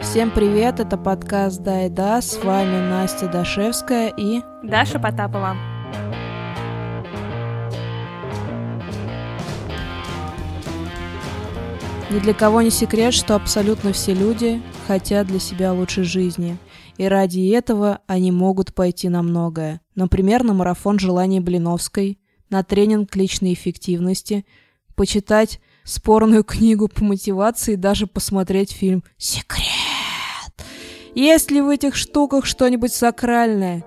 Всем привет, это подкаст «Да и да», с вами Настя Дашевская и... Даша Потапова. Ни для кого не секрет, что абсолютно все люди хотят для себя лучшей жизни. И ради этого они могут пойти на многое. Например, на марафон желаний Блиновской, на тренинг личной эффективности, почитать спорную книгу по мотивации и даже посмотреть фильм «Секрет». Есть ли в этих штуках что-нибудь сакральное?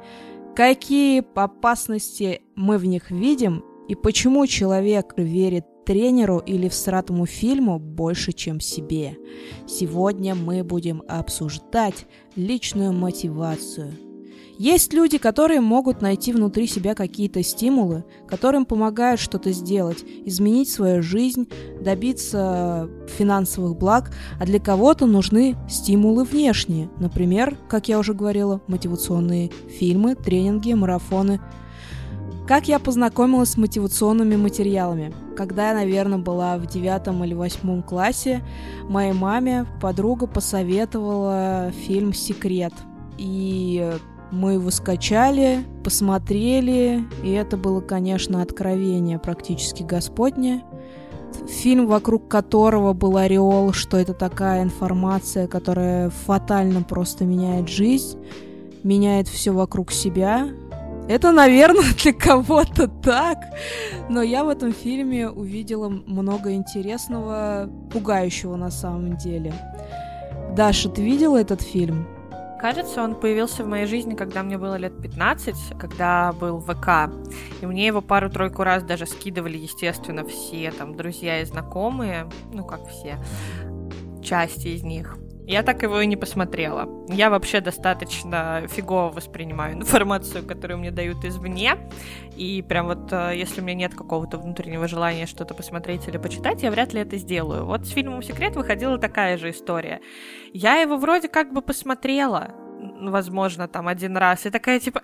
Какие опасности мы в них видим? И почему человек верит тренеру или всратому фильму больше, чем себе? Сегодня мы будем обсуждать личную мотивацию – есть люди, которые могут найти внутри себя какие-то стимулы, которым помогают что-то сделать, изменить свою жизнь, добиться финансовых благ, а для кого-то нужны стимулы внешние. Например, как я уже говорила, мотивационные фильмы, тренинги, марафоны. Как я познакомилась с мотивационными материалами? Когда я, наверное, была в девятом или восьмом классе, моей маме подруга посоветовала фильм «Секрет». И мы его скачали, посмотрели, и это было, конечно, откровение практически Господне. Фильм, вокруг которого был ореол, что это такая информация, которая фатально просто меняет жизнь, меняет все вокруг себя. Это, наверное, для кого-то так, но я в этом фильме увидела много интересного, пугающего на самом деле. Даша, ты видела этот фильм? Кажется, он появился в моей жизни, когда мне было лет 15, когда был ВК. И мне его пару-тройку раз даже скидывали, естественно, все там друзья и знакомые, ну как все, части из них. Я так его и не посмотрела. Я вообще достаточно фигово воспринимаю информацию, которую мне дают извне. И прям вот, э, если у меня нет какого-то внутреннего желания что-то посмотреть или почитать, я вряд ли это сделаю. Вот с фильмом «Секрет» выходила такая же история. Я его вроде как бы посмотрела, возможно, там один раз, и такая типа...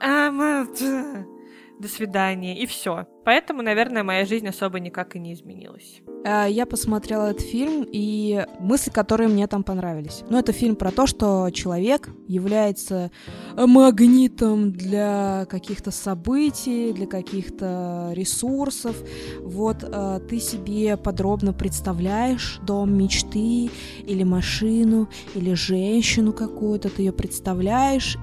До свидания, и все. Поэтому, наверное, моя жизнь особо никак и не изменилась. Э, я посмотрела этот фильм, и мысли, которые мне там понравились. Ну, это фильм про то, что человек является магнитом для каких-то событий, для каких-то ресурсов. Вот э, ты себе подробно представляешь дом мечты, или машину, или женщину какую-то, ты ее представляешь,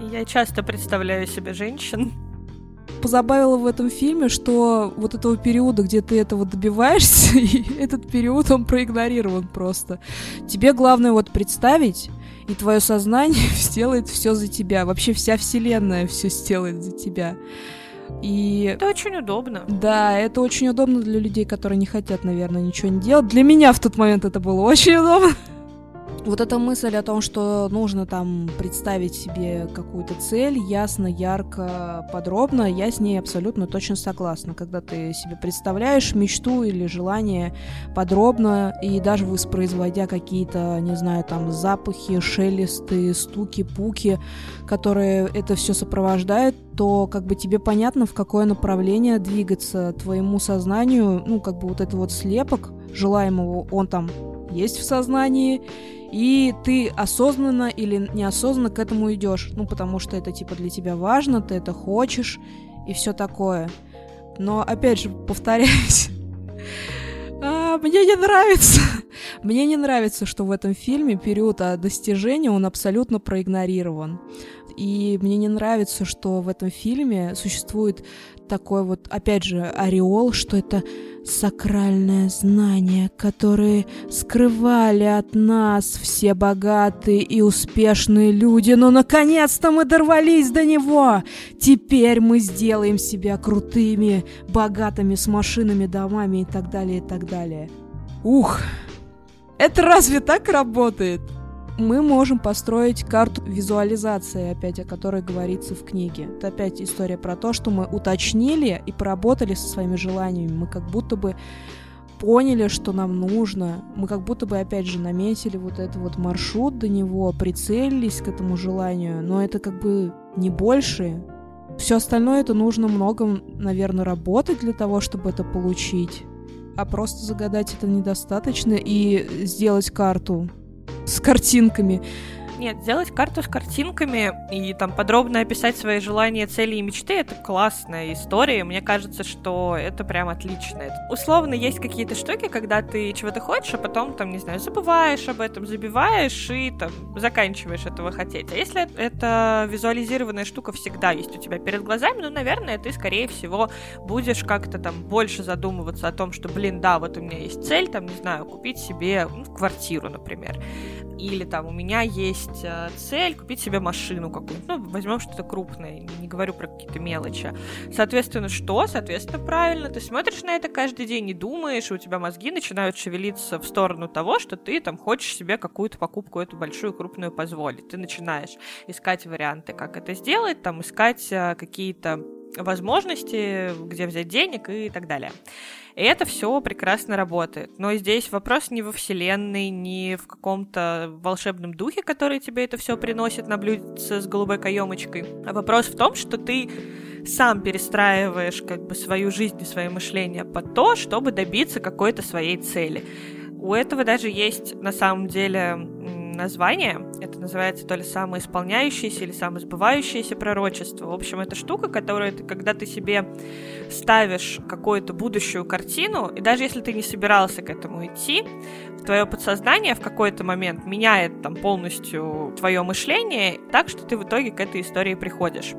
я часто представляю себе женщин позабавило в этом фильме, что вот этого периода, где ты этого добиваешься, и этот период, он проигнорирован просто. Тебе главное вот представить, и твое сознание сделает все за тебя. Вообще вся вселенная все сделает за тебя. И... Это очень удобно. Да, это очень удобно для людей, которые не хотят, наверное, ничего не делать. Для меня в тот момент это было очень удобно. Вот эта мысль о том, что нужно там представить себе какую-то цель ясно, ярко, подробно, я с ней абсолютно точно согласна. Когда ты себе представляешь мечту или желание подробно и даже воспроизводя какие-то, не знаю, там запахи, шелесты, стуки, пуки, которые это все сопровождают, то как бы тебе понятно, в какое направление двигаться твоему сознанию, ну, как бы вот этот вот слепок желаемого, он там есть в сознании, и ты осознанно или неосознанно к этому идешь. Ну, потому что это типа для тебя важно, ты это хочешь и все такое. Но опять же, повторяюсь, а, мне не нравится. Мне не нравится, что в этом фильме период достижения, он абсолютно проигнорирован. И мне не нравится, что в этом фильме существует такой вот, опять же, ореол, что это сакральное знание, которое скрывали от нас все богатые и успешные люди. Но наконец-то мы дорвались до него! Теперь мы сделаем себя крутыми, богатыми, с машинами, домами и так далее, и так далее. Ух! Это разве так работает? Мы можем построить карту визуализации, опять о которой говорится в книге. Это опять история про то, что мы уточнили и поработали со своими желаниями. Мы как будто бы поняли, что нам нужно. Мы как будто бы, опять же, наметили вот этот вот маршрут до него, прицелились к этому желанию, но это как бы не больше. Все остальное это нужно много, наверное, работать для того, чтобы это получить. А просто загадать это недостаточно и сделать карту с картинками. Нет, сделать карту с картинками и там подробно описать свои желания, цели и мечты — это классная история. Мне кажется, что это прям отлично. Условно, есть какие-то штуки, когда ты чего-то хочешь, а потом, там, не знаю, забываешь об этом, забиваешь и там заканчиваешь этого хотеть. А если это визуализированная штука всегда есть у тебя перед глазами, ну, наверное, ты, скорее всего, будешь как-то там больше задумываться о том, что, блин, да, вот у меня есть цель, там, не знаю, купить себе ну, квартиру, например. Или там у меня есть э, цель купить себе машину какую-нибудь. Ну, возьмем что-то крупное, не говорю про какие-то мелочи. Соответственно, что? Соответственно, правильно, ты смотришь на это каждый день и думаешь, и у тебя мозги начинают шевелиться в сторону того, что ты там хочешь себе какую-то покупку эту большую, крупную позволить. Ты начинаешь искать варианты, как это сделать, там искать э, какие-то возможности, где взять денег и так далее. И это все прекрасно работает. Но здесь вопрос не во вселенной, не в каком-то волшебном духе, который тебе это все приносит на блюдце с голубой каемочкой, а вопрос в том, что ты сам перестраиваешь как бы свою жизнь и свое мышление под то, чтобы добиться какой-то своей цели. У этого даже есть на самом деле название. Это называется то ли самоисполняющееся или самосбывающееся пророчество. В общем, это штука, которая ты, когда ты себе ставишь какую-то будущую картину, и даже если ты не собирался к этому идти, твое подсознание в какой-то момент меняет там полностью твое мышление так, что ты в итоге к этой истории приходишь.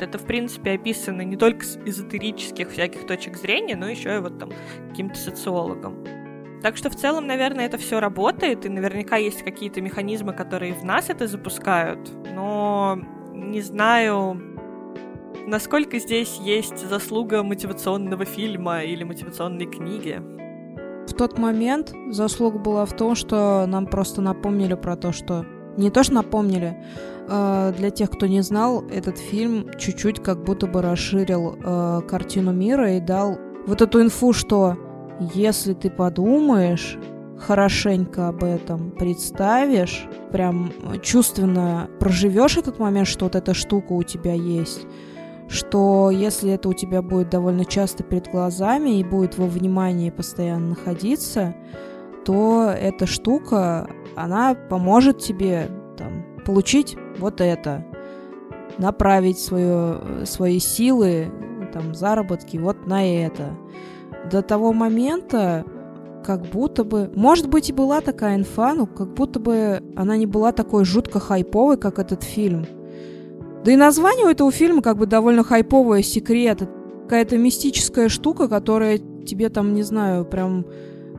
Это, в принципе, описано не только с эзотерических всяких точек зрения, но еще и вот там каким-то социологом. Так что в целом, наверное, это все работает, и наверняка есть какие-то механизмы, которые в нас это запускают, но не знаю, насколько здесь есть заслуга мотивационного фильма или мотивационной книги. В тот момент заслуга была в том, что нам просто напомнили про то, что... Не то, что напомнили, э, для тех, кто не знал, этот фильм чуть-чуть как будто бы расширил э, картину мира и дал вот эту инфу, что если ты подумаешь, хорошенько об этом представишь, прям чувственно проживешь этот момент, что вот эта штука у тебя есть, что если это у тебя будет довольно часто перед глазами и будет во внимании постоянно находиться, то эта штука, она поможет тебе там, получить вот это, направить свое, свои силы, там, заработки вот на это до того момента как будто бы... Может быть, и была такая инфа, но как будто бы она не была такой жутко хайповой, как этот фильм. Да и название у этого фильма как бы довольно хайповое, секрет. Какая-то мистическая штука, которая тебе там, не знаю, прям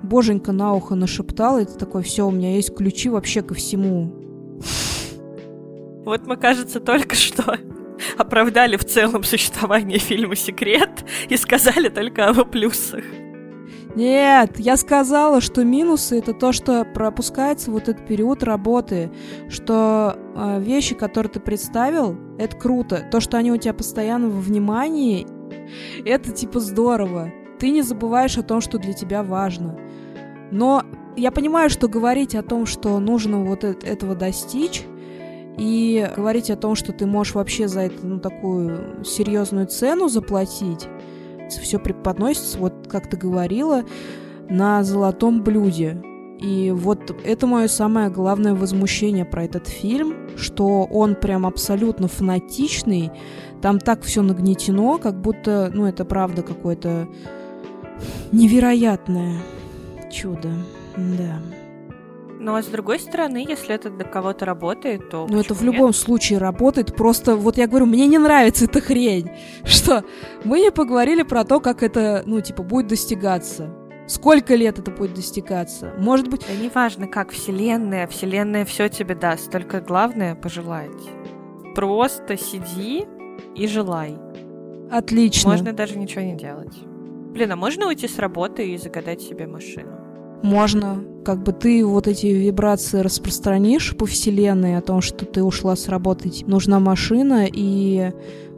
боженька на ухо нашептала, и ты такой, все, у меня есть ключи вообще ко всему. Вот мы, кажется, только что оправдали в целом существование фильма «Секрет» и сказали только о его плюсах. Нет, я сказала, что минусы это то, что пропускается вот этот период работы, что э, вещи, которые ты представил, это круто. То, что они у тебя постоянно во внимании, это типа здорово. Ты не забываешь о том, что для тебя важно. Но я понимаю, что говорить о том, что нужно вот этого достичь, и говорить о том, что ты можешь вообще за это ну, такую серьезную цену заплатить, все преподносится, вот как ты говорила, на золотом блюде. И вот это мое самое главное возмущение про этот фильм, что он прям абсолютно фанатичный, там так все нагнетено, как будто, ну, это правда какое-то невероятное чудо, да. Но с другой стороны, если это для кого-то работает, то. Ну, это в любом нет? случае работает. Просто, вот я говорю, мне не нравится эта хрень. Что мы не поговорили про то, как это, ну, типа, будет достигаться. Сколько лет это будет достигаться? Может быть... Да неважно, как Вселенная. Вселенная все тебе даст. Только главное пожелать. Просто сиди и желай. Отлично. Можно даже ничего не делать. Блин, а можно уйти с работы и загадать себе машину? Можно, как бы ты вот эти вибрации распространишь по вселенной о том, что ты ушла с работы, нужна машина, и,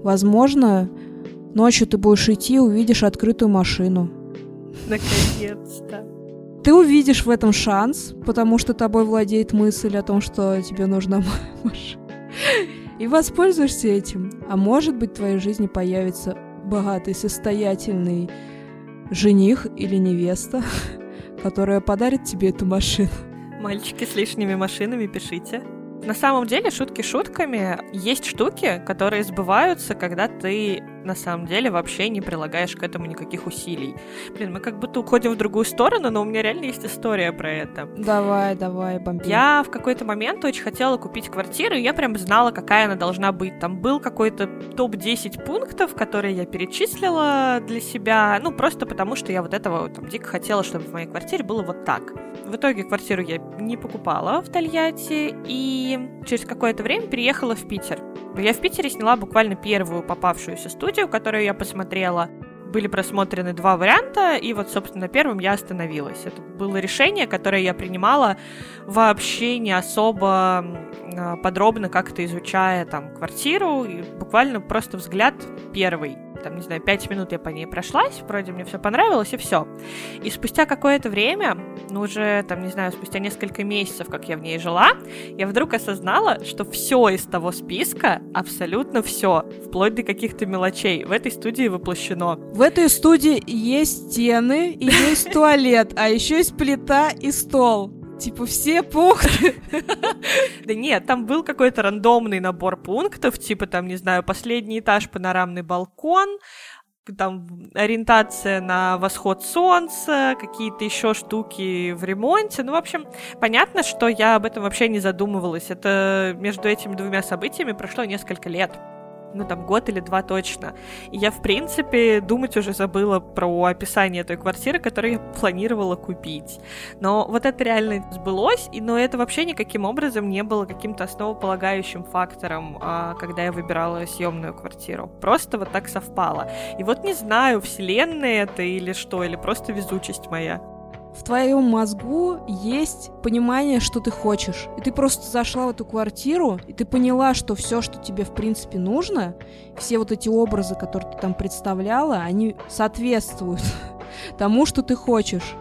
возможно, ночью ты будешь идти увидишь открытую машину. Наконец-то. Ты увидишь в этом шанс, потому что тобой владеет мысль о том, что тебе нужна машина. И воспользуешься этим. А может быть, в твоей жизни появится богатый, состоятельный жених или невеста, которая подарит тебе эту машину. Мальчики с лишними машинами, пишите. На самом деле, шутки шутками, есть штуки, которые сбываются, когда ты на самом деле вообще не прилагаешь к этому никаких усилий. Блин, мы как будто уходим в другую сторону, но у меня реально есть история про это. Давай, давай, бомби. Я в какой-то момент очень хотела купить квартиру, и я прям знала, какая она должна быть. Там был какой-то топ-10 пунктов, которые я перечислила для себя, ну, просто потому что я вот этого там дико хотела, чтобы в моей квартире было вот так. В итоге квартиру я не покупала в Тольятти, и через какое-то время переехала в Питер. Я в Питере сняла буквально первую попавшуюся студию, которую я посмотрела. Были просмотрены два варианта, и вот, собственно, на первом я остановилась. Это было решение, которое я принимала вообще не особо а, подробно как-то изучая там квартиру, и буквально просто взгляд первый там, не знаю, пять минут я по ней прошлась, вроде мне все понравилось, и все. И спустя какое-то время, ну уже, там, не знаю, спустя несколько месяцев, как я в ней жила, я вдруг осознала, что все из того списка, абсолютно все, вплоть до каких-то мелочей, в этой студии воплощено. В этой студии есть стены и есть туалет, а еще есть плита и стол. Типа все пункты. Да нет, там был какой-то рандомный набор пунктов, типа там, не знаю, последний этаж, панорамный балкон, там ориентация на восход солнца, какие-то еще штуки в ремонте. Ну, в общем, понятно, что я об этом вообще не задумывалась. Это между этими двумя событиями прошло несколько лет ну, там, год или два точно. И я, в принципе, думать уже забыла про описание той квартиры, которую я планировала купить. Но вот это реально сбылось, и, но это вообще никаким образом не было каким-то основополагающим фактором, а, когда я выбирала съемную квартиру. Просто вот так совпало. И вот не знаю, вселенная это или что, или просто везучесть моя в твоем мозгу есть понимание, что ты хочешь. И ты просто зашла в эту квартиру, и ты поняла, что все, что тебе в принципе нужно, все вот эти образы, которые ты там представляла, они соответствуют тому, что ты хочешь.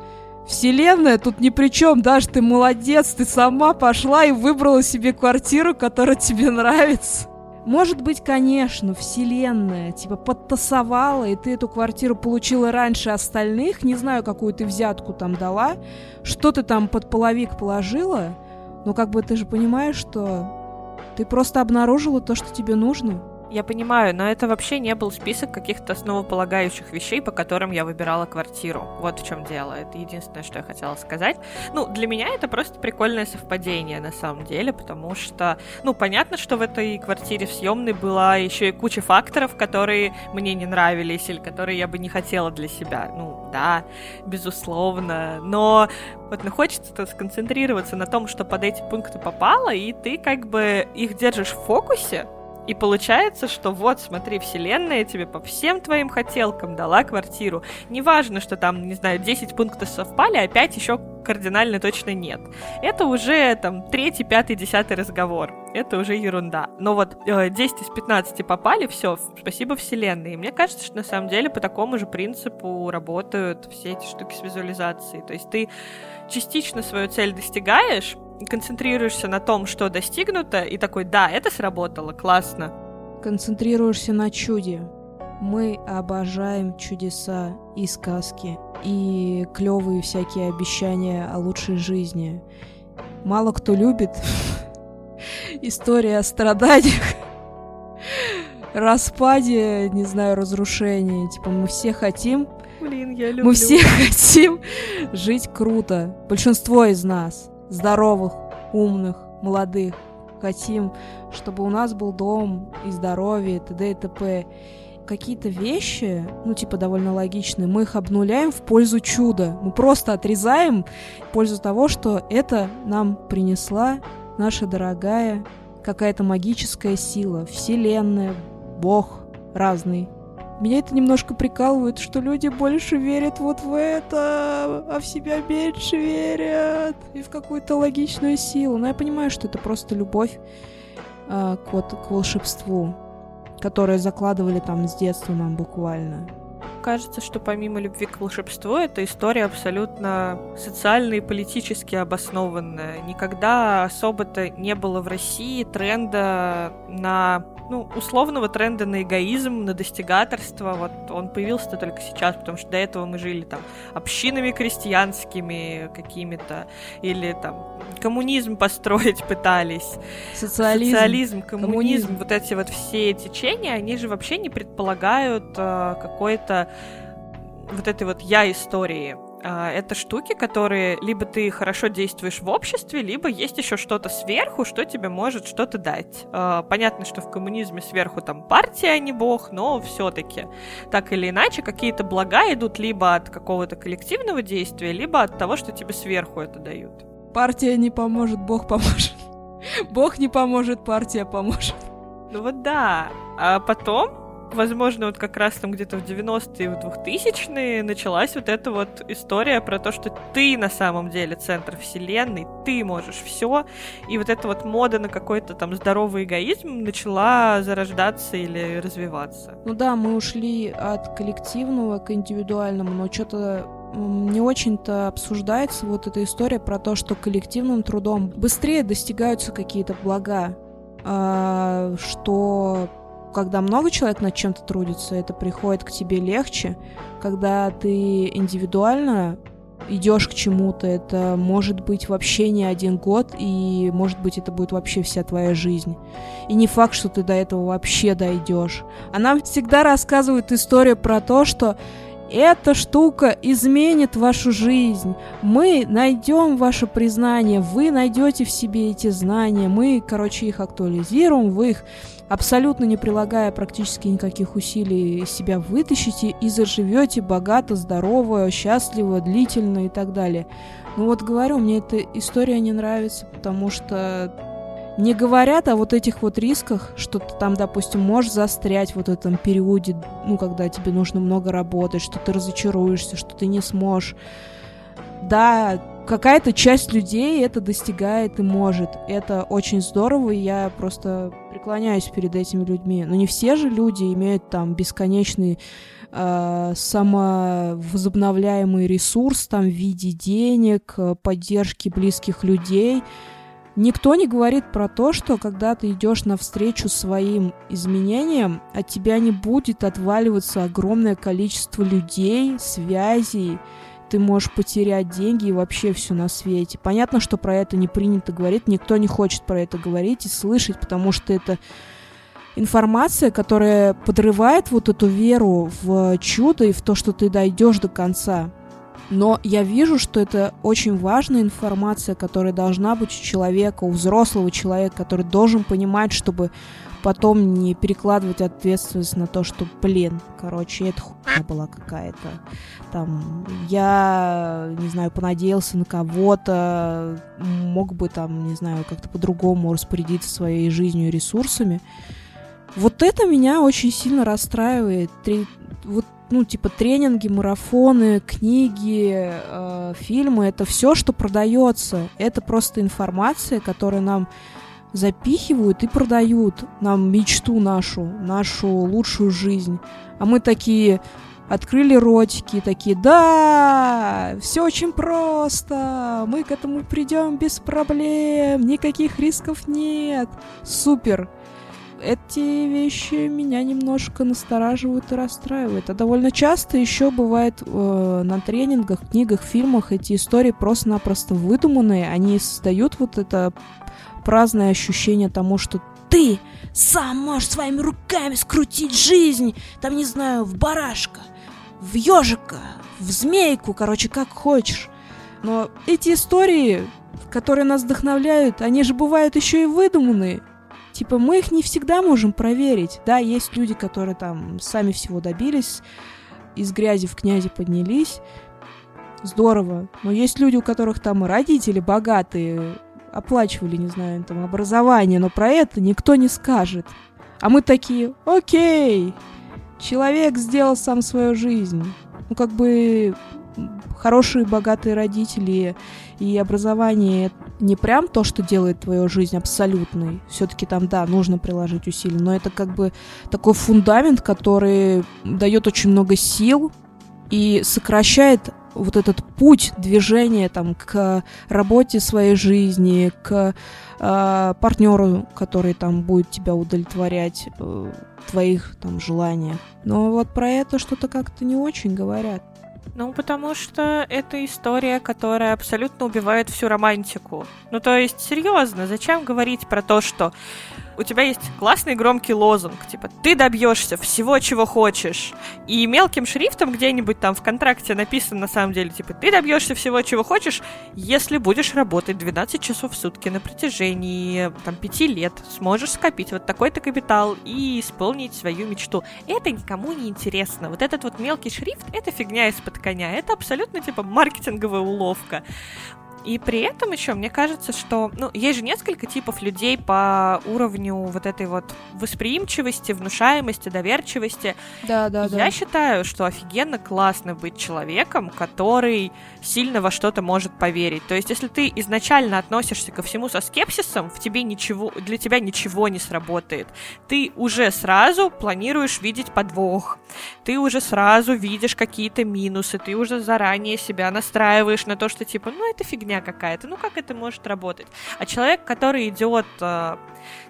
Вселенная тут ни при чем, даже ты молодец, ты сама пошла и выбрала себе квартиру, которая тебе нравится. Может быть, конечно, вселенная, типа, подтасовала, и ты эту квартиру получила раньше остальных, не знаю, какую ты взятку там дала, что ты там под половик положила, но как бы ты же понимаешь, что ты просто обнаружила то, что тебе нужно. Я понимаю, но это вообще не был список каких-то основополагающих вещей, по которым я выбирала квартиру. Вот в чем дело. Это единственное, что я хотела сказать. Ну, для меня это просто прикольное совпадение на самом деле, потому что, ну, понятно, что в этой квартире в съемной была еще и куча факторов, которые мне не нравились или которые я бы не хотела для себя. Ну, да, безусловно. Но вот ну, хочется сконцентрироваться на том, что под эти пункты попало, и ты как бы их держишь в фокусе, и получается, что вот, смотри, вселенная тебе по всем твоим хотелкам дала квартиру. Неважно, что там, не знаю, 10 пунктов совпали, а 5 еще кардинально точно нет. Это уже там третий, пятый, десятый разговор. Это уже ерунда. Но вот э, 10 из 15 попали, все, спасибо вселенной. И мне кажется, что на самом деле по такому же принципу работают все эти штуки с визуализацией. То есть ты частично свою цель достигаешь, концентрируешься на том, что достигнуто, и такой, да, это сработало, классно. Концентрируешься на чуде. Мы обожаем чудеса и сказки, и клевые всякие обещания о лучшей жизни. Мало кто любит история о страданиях, распаде, не знаю, разрушении. Типа мы все хотим Блин, я люблю. Мы все хотим жить круто. Большинство из нас здоровых, умных, молодых. Хотим, чтобы у нас был дом и здоровье, т.д. и т.п. Какие-то вещи, ну, типа, довольно логичные, мы их обнуляем в пользу чуда. Мы просто отрезаем в пользу того, что это нам принесла наша дорогая какая-то магическая сила, вселенная, бог разный. Меня это немножко прикалывает, что люди больше верят вот в это, а в себя меньше верят. И в какую-то логичную силу. Но я понимаю, что это просто любовь э, к, вот, к волшебству, которое закладывали там с детства нам буквально. Кажется, что помимо любви к волшебству, эта история абсолютно социально и политически обоснованная. Никогда особо-то не было в России тренда на ну, условного тренда на эгоизм, на достигаторство, вот он появился-то только сейчас, потому что до этого мы жили там общинами крестьянскими какими-то, или там коммунизм построить пытались. Социализм. Социализм, коммунизм, коммунизм, вот эти вот все течения, они же вообще не предполагают э, какой-то вот этой вот я истории. А, это штуки, которые либо ты хорошо действуешь в обществе, либо есть еще что-то сверху, что тебе может что-то дать. А, понятно, что в коммунизме сверху там партия, а не бог, но все-таки так или иначе какие-то блага идут либо от какого-то коллективного действия, либо от того, что тебе сверху это дают. Партия не поможет, бог поможет. Бог не поможет, партия поможет. Ну вот да. А потом возможно, вот как раз там где-то в 90-е, в 2000-е началась вот эта вот история про то, что ты на самом деле центр вселенной, ты можешь все, и вот эта вот мода на какой-то там здоровый эгоизм начала зарождаться или развиваться. Ну да, мы ушли от коллективного к индивидуальному, но что-то не очень-то обсуждается вот эта история про то, что коллективным трудом быстрее достигаются какие-то блага, а, что когда много человек над чем-то трудится, это приходит к тебе легче. Когда ты индивидуально идешь к чему-то, это может быть вообще не один год, и может быть это будет вообще вся твоя жизнь. И не факт, что ты до этого вообще дойдешь. Она всегда рассказывает историю про то, что эта штука изменит вашу жизнь. Мы найдем ваше признание, вы найдете в себе эти знания, мы, короче, их актуализируем, вы их абсолютно не прилагая практически никаких усилий себя вытащите и заживете богато, здорово, счастливо, длительно и так далее. Ну вот говорю, мне эта история не нравится, потому что не говорят о вот этих вот рисках, что ты там, допустим, можешь застрять вот в этом периоде, ну, когда тебе нужно много работать, что ты разочаруешься, что ты не сможешь. Да, какая-то часть людей это достигает и может. Это очень здорово, и я просто преклоняюсь перед этими людьми. Но не все же люди имеют там бесконечный э, самовозобновляемый ресурс там в виде денег, поддержки близких людей. Никто не говорит про то, что когда ты идешь навстречу своим изменениям, от тебя не будет отваливаться огромное количество людей, связей, ты можешь потерять деньги и вообще все на свете. Понятно, что про это не принято говорить, никто не хочет про это говорить и слышать, потому что это информация, которая подрывает вот эту веру в чудо и в то, что ты дойдешь до конца. Но я вижу, что это очень важная информация, которая должна быть у человека, у взрослого человека, который должен понимать, чтобы потом не перекладывать ответственность на то, что, блин, короче, это хуйня была какая-то. Там, я, не знаю, понадеялся на кого-то, мог бы там, не знаю, как-то по-другому распорядиться своей жизнью и ресурсами. Вот это меня очень сильно расстраивает. Три, вот, ну, типа тренинги, марафоны, книги, э, фильмы, это все, что продается. Это просто информация, которая нам запихивают и продают нам мечту нашу, нашу лучшую жизнь. А мы такие открыли ротики, такие, да, все очень просто, мы к этому придем без проблем, никаких рисков нет, супер. Эти вещи меня немножко настораживают и расстраивают. А довольно часто еще бывает э, на тренингах, книгах, фильмах эти истории просто-напросто выдуманные. Они создают вот это праздное ощущение тому, что ты сам можешь своими руками скрутить жизнь, там, не знаю, в барашка, в ежика, в змейку, короче, как хочешь. Но эти истории, которые нас вдохновляют, они же бывают еще и выдуманные. Типа, мы их не всегда можем проверить. Да, есть люди, которые там сами всего добились, из грязи в князи поднялись. Здорово. Но есть люди, у которых там родители богатые, оплачивали, не знаю, там, образование, но про это никто не скажет. А мы такие, окей, человек сделал сам свою жизнь. Ну, как бы хорошие, богатые родители и образование не прям то, что делает твою жизнь абсолютной. Все-таки там, да, нужно приложить усилия, но это как бы такой фундамент, который дает очень много сил и сокращает вот этот путь движения там к работе своей жизни, к э, партнеру, который там будет тебя удовлетворять э, твоих там желаниях. Но вот про это что-то как-то не очень говорят. Ну, потому что это история, которая абсолютно убивает всю романтику. Ну, то есть, серьезно, зачем говорить про то, что у тебя есть классный громкий лозунг, типа «ты добьешься всего, чего хочешь», и мелким шрифтом где-нибудь там в контракте написано на самом деле, типа «ты добьешься всего, чего хочешь, если будешь работать 12 часов в сутки на протяжении там 5 лет, сможешь скопить вот такой-то капитал и исполнить свою мечту». Это никому не интересно. Вот этот вот мелкий шрифт — это фигня из-под коня. Это абсолютно типа маркетинговая уловка. И при этом еще мне кажется, что ну, есть же несколько типов людей по уровню вот этой вот восприимчивости, внушаемости, доверчивости. Да, да, Я считаю, что офигенно классно быть человеком, который сильно во что-то может поверить. То есть, если ты изначально относишься ко всему со скепсисом, в тебе ничего, для тебя ничего не сработает. Ты уже сразу планируешь видеть подвох. Ты уже сразу видишь какие-то минусы. Ты уже заранее себя настраиваешь на то, что типа, ну это фигня фигня какая-то. Ну, как это может работать? А человек, который идет, э,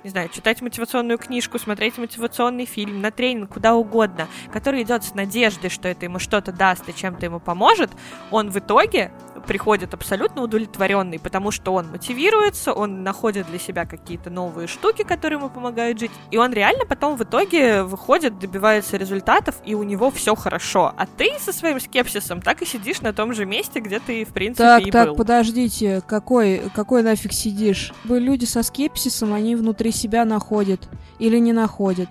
не знаю, читать мотивационную книжку, смотреть мотивационный фильм, на тренинг, куда угодно, который идет с надеждой, что это ему что-то даст и чем-то ему поможет, он в итоге приходит абсолютно удовлетворенный, потому что он мотивируется, он находит для себя какие-то новые штуки, которые ему помогают жить, и он реально потом в итоге выходит, добивается результатов, и у него все хорошо. А ты со своим скепсисом так и сидишь на том же месте, где ты, в принципе, так, и так, был. Подождите, какой, какой нафиг сидишь? Люди со скепсисом, они внутри себя находят или не находят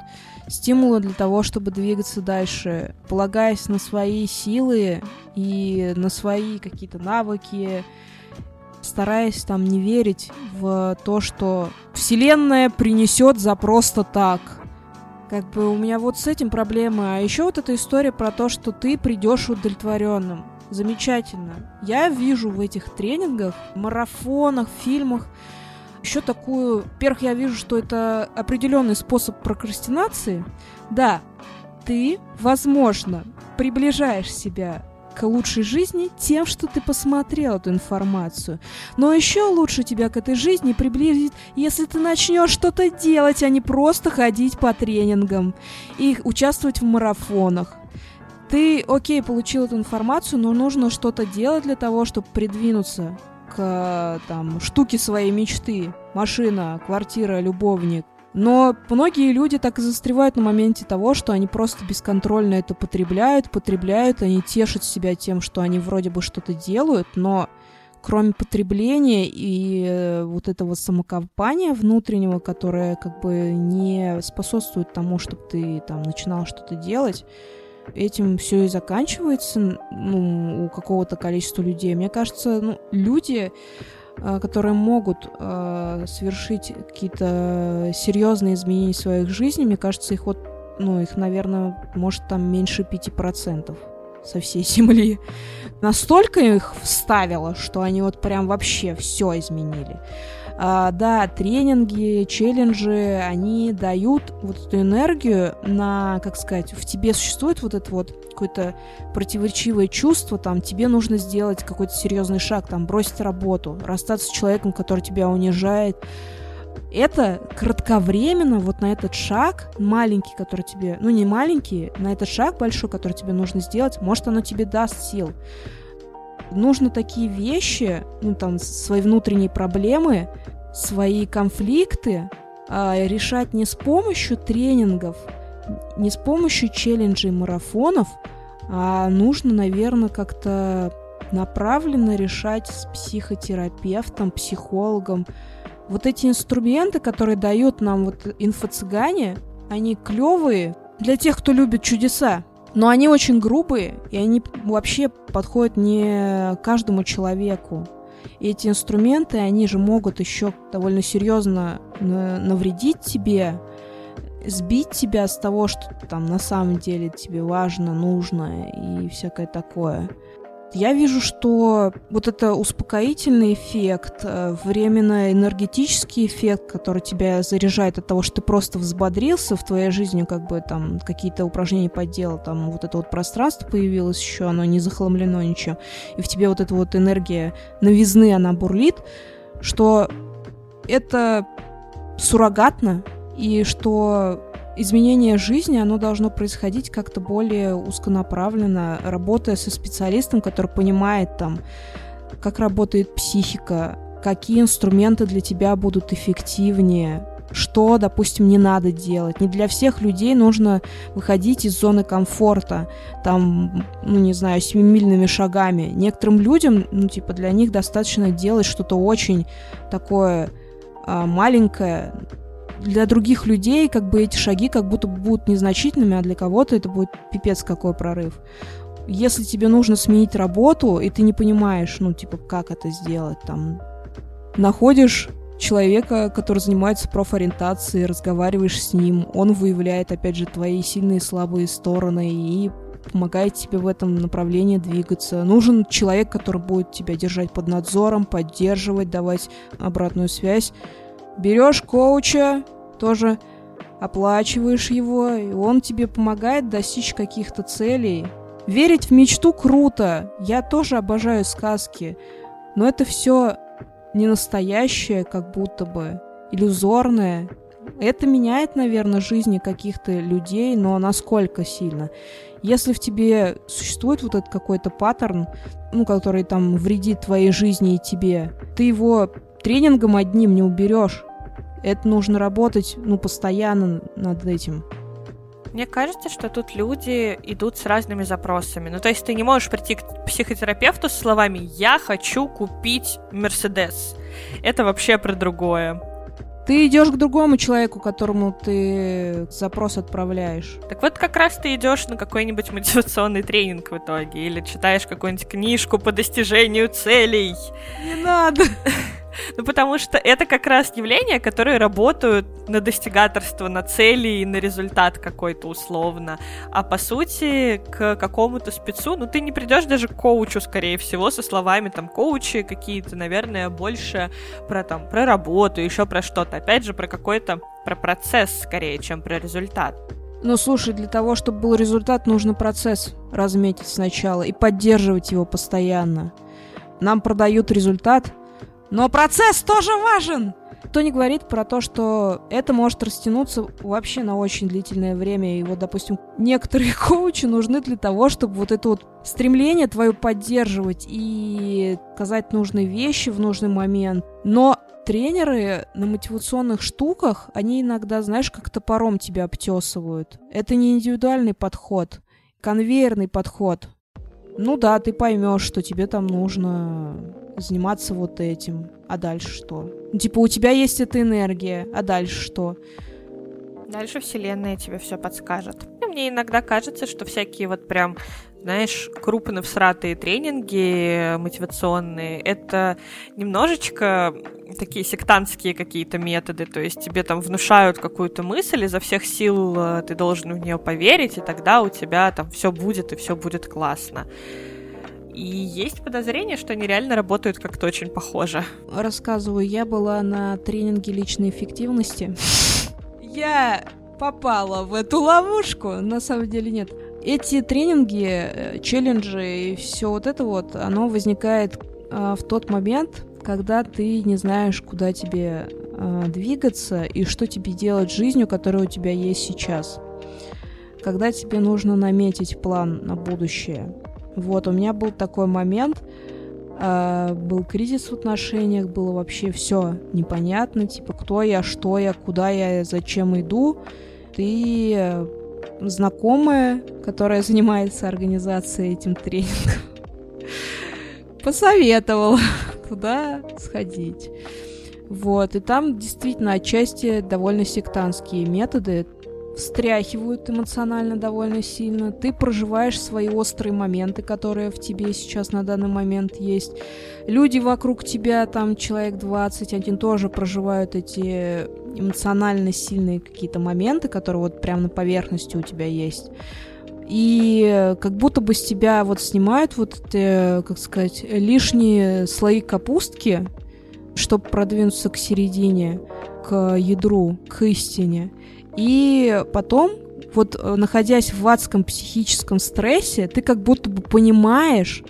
стимулы для того, чтобы двигаться дальше, полагаясь на свои силы и на свои какие-то навыки, стараясь там не верить в то, что Вселенная принесет за просто так. Как бы у меня вот с этим проблемы. А еще вот эта история про то, что ты придешь удовлетворенным. Замечательно. Я вижу в этих тренингах, марафонах, фильмах еще такую... Во-первых, я вижу, что это определенный способ прокрастинации. Да, ты, возможно, приближаешь себя к лучшей жизни тем, что ты посмотрел эту информацию. Но еще лучше тебя к этой жизни приблизить, если ты начнешь что-то делать, а не просто ходить по тренингам и участвовать в марафонах. Ты, окей, получил эту информацию, но нужно что-то делать для того, чтобы придвинуться к там, штуке своей мечты. Машина, квартира, любовник. Но многие люди так и застревают на моменте того, что они просто бесконтрольно это потребляют, потребляют, они тешат себя тем, что они вроде бы что-то делают, но кроме потребления и э, вот этого самокопания внутреннего, которое как бы не способствует тому, чтобы ты там начинал что-то делать, этим все и заканчивается ну, у какого-то количества людей. Мне кажется, ну, люди, э, которые могут э, совершить какие-то серьезные изменения в своих жизнях, мне кажется, их вот, ну, их, наверное, может там меньше 5% со всей земли. Настолько их вставило, что они вот прям вообще все изменили. А, да, тренинги, челленджи, они дают вот эту энергию на, как сказать, в тебе существует вот это вот какое-то противоречивое чувство, там, тебе нужно сделать какой-то серьезный шаг, там, бросить работу, расстаться с человеком, который тебя унижает, это кратковременно вот на этот шаг маленький, который тебе, ну не маленький, на этот шаг большой, который тебе нужно сделать, может оно тебе даст сил. Нужно такие вещи, ну там свои внутренние проблемы свои конфликты а, решать не с помощью тренингов, не с помощью челленджей марафонов, а нужно, наверное, как-то направленно решать с психотерапевтом, психологом. Вот эти инструменты, которые дают нам вот инфо-цыгане, они клевые для тех, кто любит чудеса. Но они очень грубые, и они вообще подходят не каждому человеку. И эти инструменты, они же могут еще довольно серьезно навредить тебе, сбить тебя с того, что там на самом деле тебе важно, нужно и всякое такое. Я вижу, что вот это успокоительный эффект, э, временно энергетический эффект, который тебя заряжает от того, что ты просто взбодрился в твоей жизни, как бы там какие-то упражнения поделал, там вот это вот пространство появилось еще, оно не захламлено ничем, и в тебе вот эта вот энергия новизны, она бурлит, что это суррогатно, и что изменение жизни, оно должно происходить как-то более узконаправленно, работая со специалистом, который понимает там, как работает психика, какие инструменты для тебя будут эффективнее, что, допустим, не надо делать. Не для всех людей нужно выходить из зоны комфорта, там, ну, не знаю, семимильными шагами. Некоторым людям, ну, типа, для них достаточно делать что-то очень такое а, маленькое. Для других людей, как бы, эти шаги как будто будут незначительными, а для кого-то это будет пипец какой прорыв. Если тебе нужно сменить работу, и ты не понимаешь, ну, типа, как это сделать, там, находишь человека, который занимается профориентацией, разговариваешь с ним, он выявляет, опять же, твои сильные и слабые стороны и помогает тебе в этом направлении двигаться. Нужен человек, который будет тебя держать под надзором, поддерживать, давать обратную связь. Берешь коуча, тоже оплачиваешь его, и он тебе помогает достичь каких-то целей. Верить в мечту круто. Я тоже обожаю сказки. Но это все не настоящее, как будто бы, иллюзорное. Это меняет, наверное, жизни каких-то людей, но насколько сильно? Если в тебе существует вот этот какой-то паттерн, ну, который там вредит твоей жизни и тебе, ты его тренингом одним не уберешь. Это нужно работать, ну, постоянно над этим. Мне кажется, что тут люди идут с разными запросами. Ну, то есть ты не можешь прийти к психотерапевту с словами «я хочу купить Мерседес». Это вообще про другое. Ты идешь к другому человеку, которому ты запрос отправляешь. Так вот, как раз ты идешь на какой-нибудь мотивационный тренинг в итоге, или читаешь какую-нибудь книжку по достижению целей. Не надо. Ну, потому что это как раз явления, которые работают на достигаторство, на цели и на результат какой-то условно. А по сути, к какому-то спецу, ну, ты не придешь даже к коучу, скорее всего, со словами там коучи какие-то, наверное, больше про там, про работу, еще про что-то. Опять же, про какой-то, про процесс скорее, чем про результат. Ну, слушай, для того, чтобы был результат, нужно процесс разметить сначала и поддерживать его постоянно. Нам продают результат, но процесс тоже важен! Кто не говорит про то, что это может растянуться вообще на очень длительное время. И вот, допустим, некоторые коучи нужны для того, чтобы вот это вот стремление твое поддерживать и сказать нужные вещи в нужный момент. Но тренеры на мотивационных штуках, они иногда, знаешь, как топором тебя обтесывают. Это не индивидуальный подход, конвейерный подход. Ну да, ты поймешь, что тебе там нужно заниматься вот этим. А дальше что? Ну, типа, у тебя есть эта энергия, а дальше что? Дальше Вселенная тебе все подскажет. И мне иногда кажется, что всякие вот прям, знаешь, крупно всратые тренинги мотивационные, это немножечко такие сектантские какие-то методы, то есть тебе там внушают какую-то мысль, изо всех сил э, ты должен в нее поверить, и тогда у тебя там все будет, и все будет классно. И есть подозрение, что они реально работают как-то очень похоже. Рассказываю, я была на тренинге личной эффективности. Я попала в эту ловушку, на самом деле нет. Эти тренинги, э, челленджи и все вот это вот, оно возникает э, в тот момент, когда ты не знаешь, куда тебе э, двигаться и что тебе делать жизнью, которая у тебя есть сейчас. Когда тебе нужно наметить план на будущее. Вот, у меня был такой момент, э, был кризис в отношениях, было вообще все непонятно, типа, кто я, что я, куда я, зачем иду. Ты э, знакомая, которая занимается организацией этим тренингом, посоветовала, куда сходить. Вот, и там действительно отчасти довольно сектантские методы встряхивают эмоционально довольно сильно. Ты проживаешь свои острые моменты, которые в тебе сейчас на данный момент есть. Люди вокруг тебя, там человек 20, они тоже проживают эти эмоционально сильные какие-то моменты, которые вот прямо на поверхности у тебя есть. И как будто бы с тебя вот снимают вот эти, как сказать, лишние слои капустки, чтобы продвинуться к середине, к ядру, к истине. И потом, вот э, находясь в адском психическом стрессе, ты как будто бы понимаешь,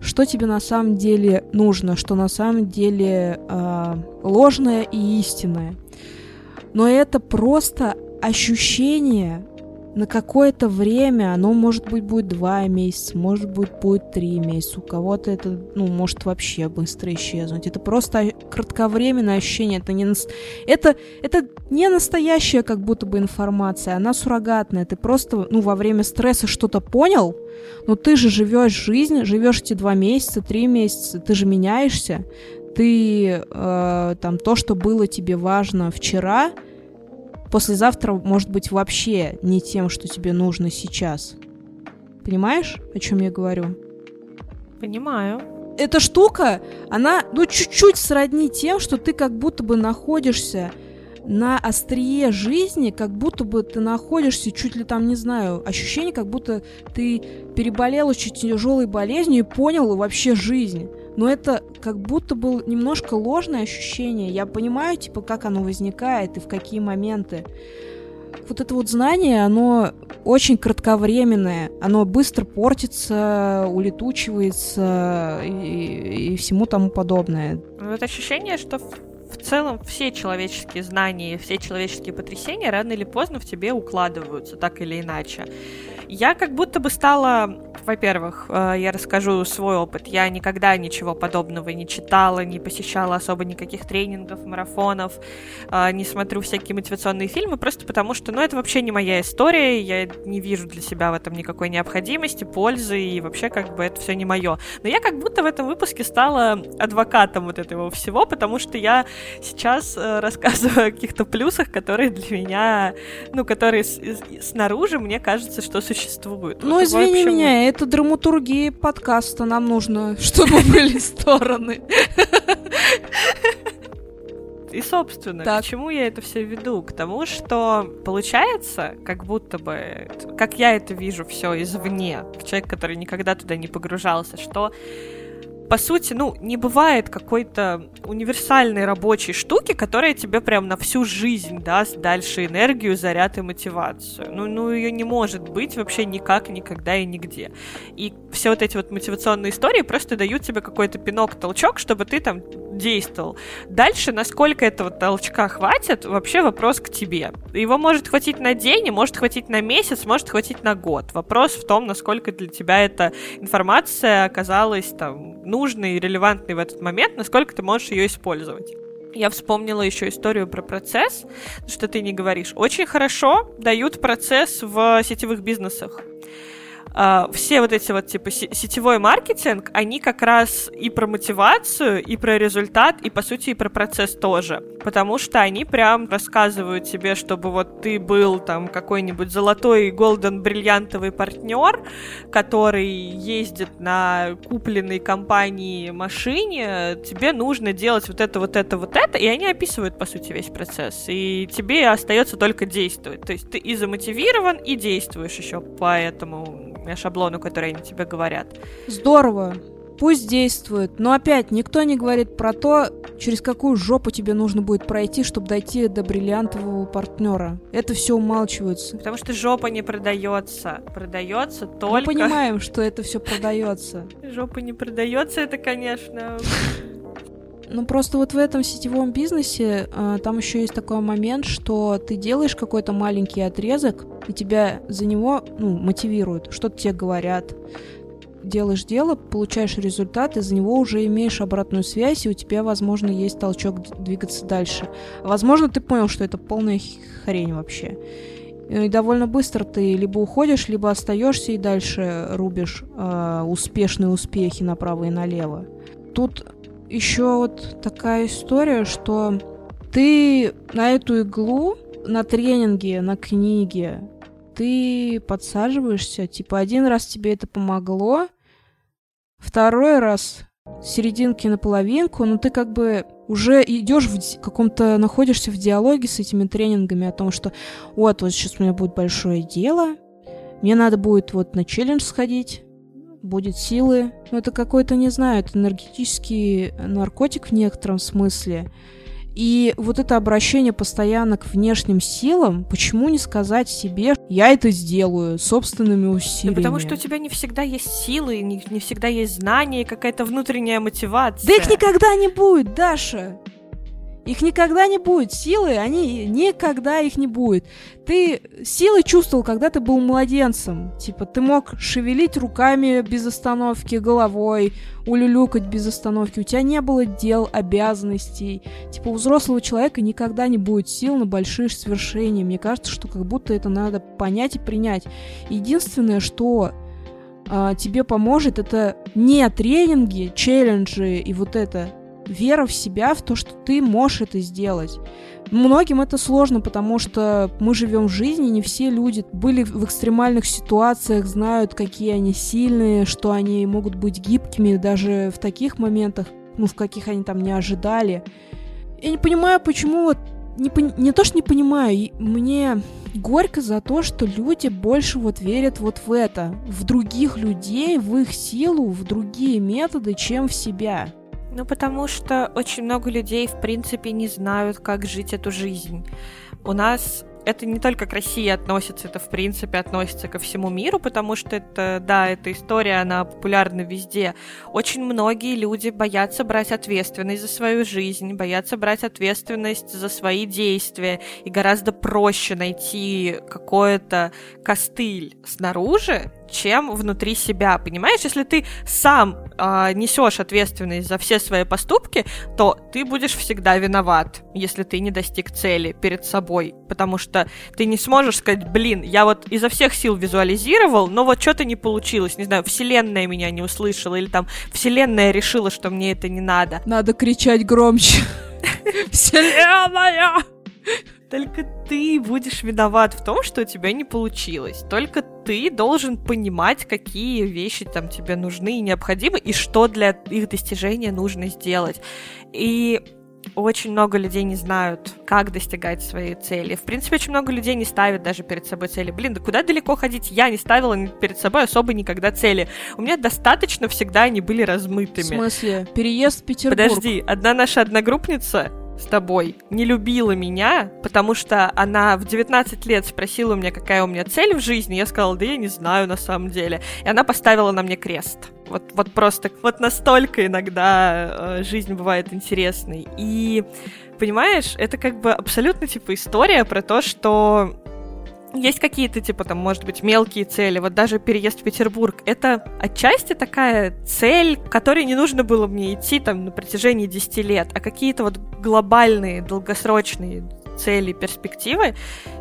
что тебе на самом деле нужно, что на самом деле э, ложное и истинное. Но это просто ощущение на какое-то время, оно может быть будет два месяца, может быть будет три месяца, у кого-то это, ну, может вообще быстро исчезнуть. Это просто кратковременное ощущение, это не, это, это не настоящая как будто бы информация, она суррогатная, ты просто, ну, во время стресса что-то понял, но ты же живешь жизнь, живешь эти два месяца, три месяца, ты же меняешься, ты э, там то, что было тебе важно вчера, послезавтра может быть вообще не тем, что тебе нужно сейчас. Понимаешь, о чем я говорю? Понимаю. Эта штука, она, ну, чуть-чуть сродни тем, что ты как будто бы находишься на острие жизни, как будто бы ты находишься чуть ли там, не знаю, ощущение, как будто ты переболел очень тяжелой болезнью и понял вообще жизнь но это как будто было немножко ложное ощущение. Я понимаю, типа, как оно возникает и в какие моменты. Вот это вот знание, оно очень кратковременное, оно быстро портится, улетучивается и, и всему тому подобное. Вот ощущение, что в целом все человеческие знания, все человеческие потрясения рано или поздно в тебе укладываются, так или иначе. Я как будто бы стала во-первых, э, я расскажу свой опыт. Я никогда ничего подобного не читала, не посещала особо никаких тренингов, марафонов, э, не смотрю всякие мотивационные фильмы, просто потому что, ну, это вообще не моя история, я не вижу для себя в этом никакой необходимости, пользы, и вообще как бы это все не мое. Но я как будто в этом выпуске стала адвокатом вот этого всего, потому что я сейчас э, рассказываю о каких-то плюсах, которые для меня, ну, которые снаружи, мне кажется, что существуют. Ну, вот, извини общем... меня, это это драматургия подкаста. Нам нужно, чтобы были стороны. И, собственно, так. к чему я это все веду? К тому, что получается, как будто бы, как я это вижу все извне, человек, который никогда туда не погружался, что по сути, ну, не бывает какой-то универсальной рабочей штуки, которая тебе прям на всю жизнь даст дальше энергию, заряд и мотивацию. Ну, ну ее не может быть вообще никак, никогда и нигде. И все вот эти вот мотивационные истории просто дают тебе какой-то пинок, толчок, чтобы ты там действовал. Дальше, насколько этого толчка хватит, вообще вопрос к тебе. Его может хватить на день, может хватить на месяц, может хватить на год. Вопрос в том, насколько для тебя эта информация оказалась там нужной и релевантной в этот момент, насколько ты можешь ее использовать. Я вспомнила еще историю про процесс, что ты не говоришь. Очень хорошо дают процесс в сетевых бизнесах. А, все вот эти вот типа сетевой маркетинг, они как раз и про мотивацию, и про результат, и по сути и про процесс тоже. Потому что они прям рассказывают тебе, чтобы вот ты был там какой-нибудь золотой, голден, бриллиантовый партнер, который ездит на купленной компании машине, тебе нужно делать вот это, вот это, вот это, и они описывают, по сути, весь процесс. И тебе остается только действовать. То есть ты и замотивирован, и действуешь еще по этому шаблону, которые они тебе говорят. Здорово. Пусть действует. Но опять, никто не говорит про то, через какую жопу тебе нужно будет пройти, чтобы дойти до бриллиантового партнера. Это все умалчивается. Потому что жопа не продается. Продается только... Мы понимаем, что это все продается. Жопа не продается, это, конечно... Ну, просто вот в этом сетевом бизнесе э, там еще есть такой момент, что ты делаешь какой-то маленький отрезок, и тебя за него ну, мотивируют, что-то тебе говорят. Делаешь дело, получаешь результат, и за него уже имеешь обратную связь, и у тебя, возможно, есть толчок двигаться дальше. Возможно, ты понял, что это полная хрень вообще. И довольно быстро ты либо уходишь, либо остаешься и дальше рубишь э, успешные успехи направо и налево. Тут еще вот такая история, что ты на эту иглу, на тренинге, на книге, ты подсаживаешься, типа один раз тебе это помогло, второй раз серединки на половинку, но ты как бы уже идешь в каком-то, находишься в диалоге с этими тренингами о том, что вот, вот сейчас у меня будет большое дело, мне надо будет вот на челлендж сходить, будет силы. Ну, это какой-то, не знаю, это энергетический наркотик в некотором смысле. И вот это обращение постоянно к внешним силам, почему не сказать себе, я это сделаю собственными усилиями? Да потому что у тебя не всегда есть силы, не, не всегда есть знания, какая-то внутренняя мотивация. Да их никогда не будет, Даша! Их никогда не будет. Силы, они никогда их не будет. Ты силы чувствовал, когда ты был младенцем. Типа, ты мог шевелить руками без остановки, головой, улюлюкать без остановки. У тебя не было дел, обязанностей. Типа, у взрослого человека никогда не будет сил на большие свершения. Мне кажется, что как будто это надо понять и принять. Единственное, что а, тебе поможет, это не тренинги, челленджи и вот это вера в себя, в то, что ты можешь это сделать. Многим это сложно, потому что мы живем в жизни, не все люди были в экстремальных ситуациях, знают, какие они сильные, что они могут быть гибкими даже в таких моментах, ну, в каких они там не ожидали. Я не понимаю, почему вот не, не то, что не понимаю, мне горько за то, что люди больше вот верят вот в это, в других людей, в их силу, в другие методы, чем в себя. Ну, потому что очень много людей, в принципе, не знают, как жить эту жизнь. У нас это не только к России относится, это в принципе относится ко всему миру, потому что это, да, эта история, она популярна везде. Очень многие люди боятся брать ответственность за свою жизнь, боятся брать ответственность за свои действия, и гораздо проще найти какой-то костыль снаружи, чем внутри себя, понимаешь? Если ты сам э, а, несешь ответственность за все свои поступки, то ты будешь всегда виноват, если ты не достиг цели перед собой, потому что ты не сможешь сказать, блин, я вот изо всех сил визуализировал, но вот что-то не получилось, не знаю, вселенная меня не услышала, или там вселенная решила, что мне это не надо. Надо кричать громче. Вселенная! Только ты будешь виноват в том, что у тебя не получилось. Только ты должен понимать, какие вещи там тебе нужны и необходимы, и что для их достижения нужно сделать. И очень много людей не знают, как достигать своей цели. В принципе, очень много людей не ставят даже перед собой цели. Блин, да куда далеко ходить? Я не ставила перед собой особо никогда цели. У меня достаточно всегда они были размытыми. В смысле? Переезд в Петербург? Подожди, одна наша одногруппница с тобой не любила меня, потому что она в 19 лет спросила у меня, какая у меня цель в жизни, я сказала, да я не знаю на самом деле. И она поставила на мне крест. Вот, вот просто, вот настолько иногда э, жизнь бывает интересной. И, понимаешь, это как бы абсолютно, типа, история про то, что есть какие-то, типа, там, может быть, мелкие цели. Вот даже переезд в Петербург. Это отчасти такая цель, к которой не нужно было мне идти там на протяжении 10 лет, а какие-то вот глобальные, долгосрочные цели, перспективы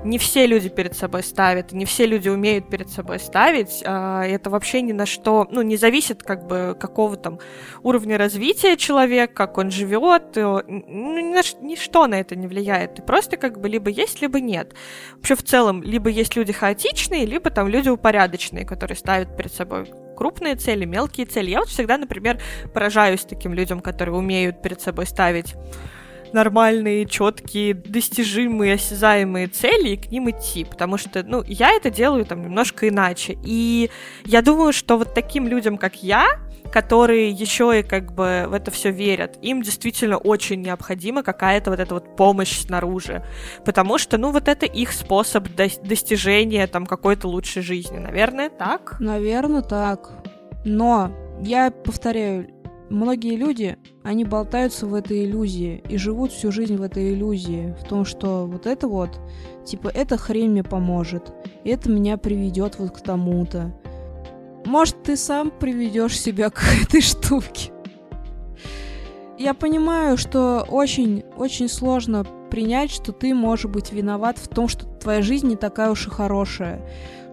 не все люди перед собой ставят, не все люди умеют перед собой ставить. А, это вообще ни на что, ну, не зависит как бы какого там уровня развития человека, как он живет, э, ну, ни на ничто на это не влияет. Ты просто как бы либо есть, либо нет. Вообще в целом, либо есть люди хаотичные, либо там люди упорядоченные, которые ставят перед собой крупные цели, мелкие цели. Я вот всегда, например, поражаюсь таким людям, которые умеют перед собой ставить нормальные, четкие, достижимые, осязаемые цели и к ним идти, потому что, ну, я это делаю там немножко иначе. И я думаю, что вот таким людям, как я, которые еще и как бы в это все верят, им действительно очень необходима какая-то вот эта вот помощь снаружи, потому что, ну, вот это их способ до- достижения там какой-то лучшей жизни, наверное, так? Наверное, так. Но я повторяю, многие люди, они болтаются в этой иллюзии и живут всю жизнь в этой иллюзии, в том, что вот это вот, типа, эта хрень мне поможет, это меня приведет вот к тому-то. Может, ты сам приведешь себя к этой штуке. Я понимаю, что очень-очень сложно принять, что ты можешь быть виноват в том, что твоя жизнь не такая уж и хорошая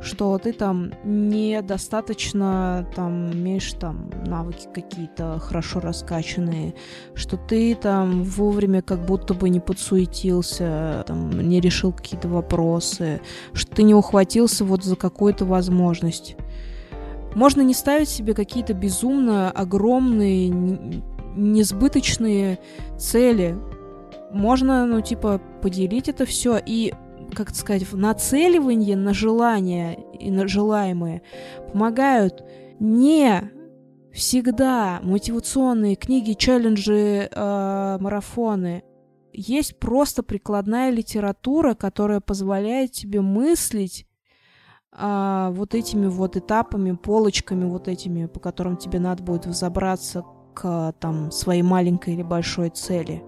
что ты там недостаточно там имеешь там навыки какие-то хорошо раскачанные, что ты там вовремя как будто бы не подсуетился, там не решил какие-то вопросы, что ты не ухватился вот за какую-то возможность. Можно не ставить себе какие-то безумно огромные, несбыточные цели. Можно, ну, типа, поделить это все и как сказать, нацеливание на желания и на желаемые помогают не всегда мотивационные книги, челленджи, э, марафоны. Есть просто прикладная литература, которая позволяет тебе мыслить э, вот этими вот этапами, полочками вот этими, по которым тебе надо будет взобраться к там своей маленькой или большой цели.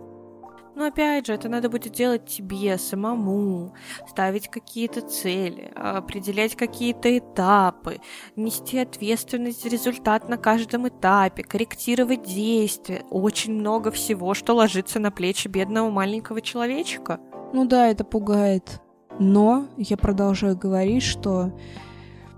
Но опять же, это надо будет делать тебе самому, ставить какие-то цели, определять какие-то этапы, нести ответственность за результат на каждом этапе, корректировать действия. Очень много всего, что ложится на плечи бедного маленького человечка. Ну да, это пугает. Но я продолжаю говорить, что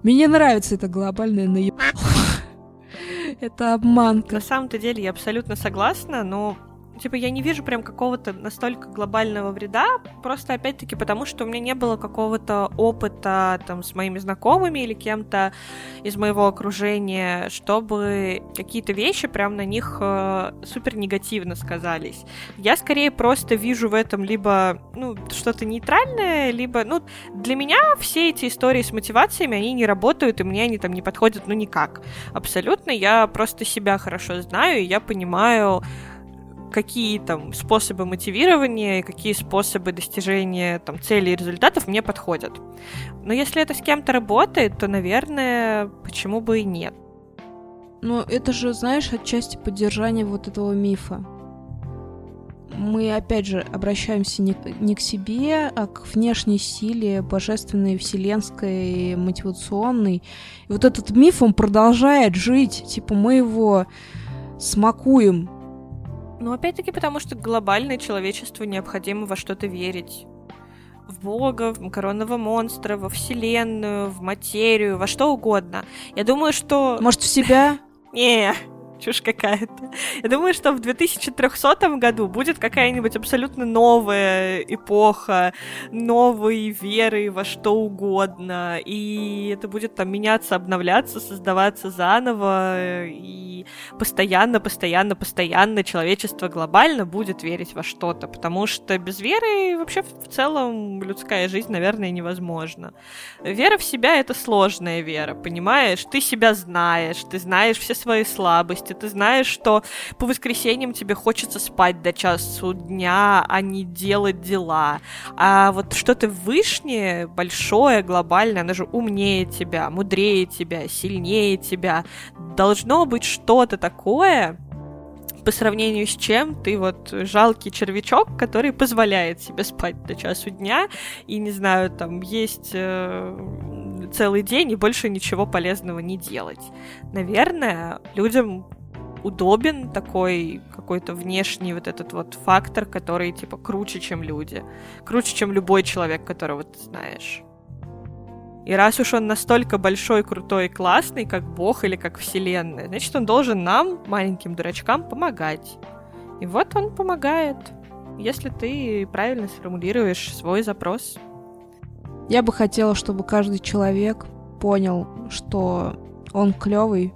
мне нравится это глобальное наеб... Это обманка. На самом-то деле я абсолютно согласна, но типа, я не вижу прям какого-то настолько глобального вреда, просто, опять-таки, потому что у меня не было какого-то опыта, там, с моими знакомыми или кем-то из моего окружения, чтобы какие-то вещи прям на них э, супер негативно сказались. Я скорее просто вижу в этом либо, ну, что-то нейтральное, либо, ну, для меня все эти истории с мотивациями, они не работают, и мне они там не подходят, ну, никак. Абсолютно, я просто себя хорошо знаю, и я понимаю, какие там способы мотивирования какие способы достижения там целей и результатов мне подходят. Но если это с кем-то работает, то, наверное, почему бы и нет. Но это же, знаешь, отчасти поддержание вот этого мифа. Мы, опять же, обращаемся не, не к себе, а к внешней силе, божественной, вселенской, мотивационной. И вот этот миф, он продолжает жить. Типа мы его смакуем ну, опять-таки, потому что глобальное человечеству необходимо во что-то верить. В Бога, в макаронного монстра, во Вселенную, в материю, во что угодно. Я думаю, что... Может, в себя? Не, чушь какая-то. Я думаю, что в 2300 году будет какая-нибудь абсолютно новая эпоха, новые веры во что угодно, и это будет там меняться, обновляться, создаваться заново, и постоянно, постоянно, постоянно человечество глобально будет верить во что-то, потому что без веры вообще в целом людская жизнь, наверное, невозможна. Вера в себя — это сложная вера, понимаешь? Ты себя знаешь, ты знаешь все свои слабости, если ты знаешь, что по воскресеньям тебе хочется спать до часу дня, а не делать дела. А вот что-то вышнее, большое, глобальное, оно же умнее тебя, мудрее тебя, сильнее тебя. Должно быть что-то такое, по сравнению с чем ты вот жалкий червячок, который позволяет себе спать до часу дня и, не знаю, там, есть э, целый день и больше ничего полезного не делать. Наверное, людям удобен такой какой-то внешний вот этот вот фактор, который типа круче, чем люди. Круче, чем любой человек, которого ты знаешь. И раз уж он настолько большой, крутой и классный, как Бог или как Вселенная, значит, он должен нам, маленьким дурачкам, помогать. И вот он помогает, если ты правильно сформулируешь свой запрос. Я бы хотела, чтобы каждый человек понял, что он клевый,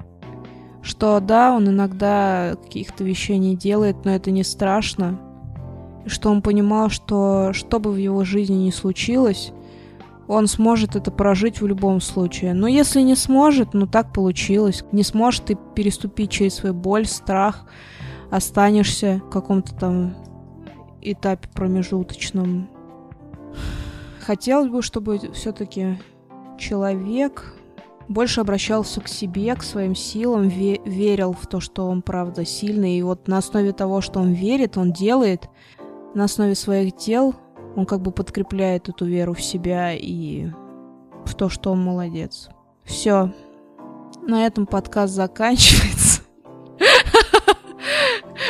что да, он иногда каких-то вещей не делает, но это не страшно. И что он понимал, что что бы в его жизни ни случилось, он сможет это прожить в любом случае. Но если не сможет, ну так получилось. Не сможет ты переступить через свою боль, страх, останешься в каком-то там этапе промежуточном. Хотелось бы, чтобы все-таки человек больше обращался к себе, к своим силам, ве- верил в то, что он правда сильный. И вот на основе того, что он верит, он делает, на основе своих дел он как бы подкрепляет эту веру в себя и в то, что он молодец. Все. На этом подкаст заканчивается.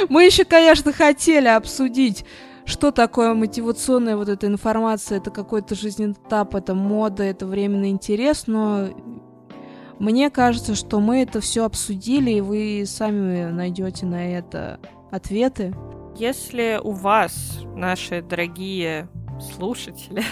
Мы еще, конечно, хотели обсудить, что такое мотивационная вот эта информация. Это какой-то жизненный этап, это мода, это временный интерес, но мне кажется, что мы это все обсудили, и вы сами найдете на это ответы. Если у вас, наши дорогие слушатели,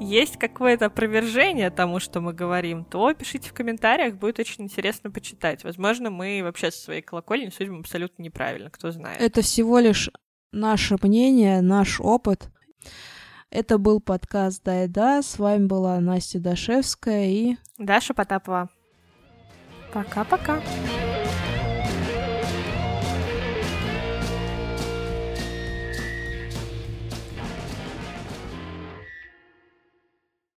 есть какое-то опровержение тому, что мы говорим, то пишите в комментариях, будет очень интересно почитать. Возможно, мы вообще со своей колокольни судим абсолютно неправильно, кто знает. Это всего лишь наше мнение, наш опыт. Это был подкаст «Да и да». С вами была Настя Дашевская и... Даша Потапова. Пока-пока.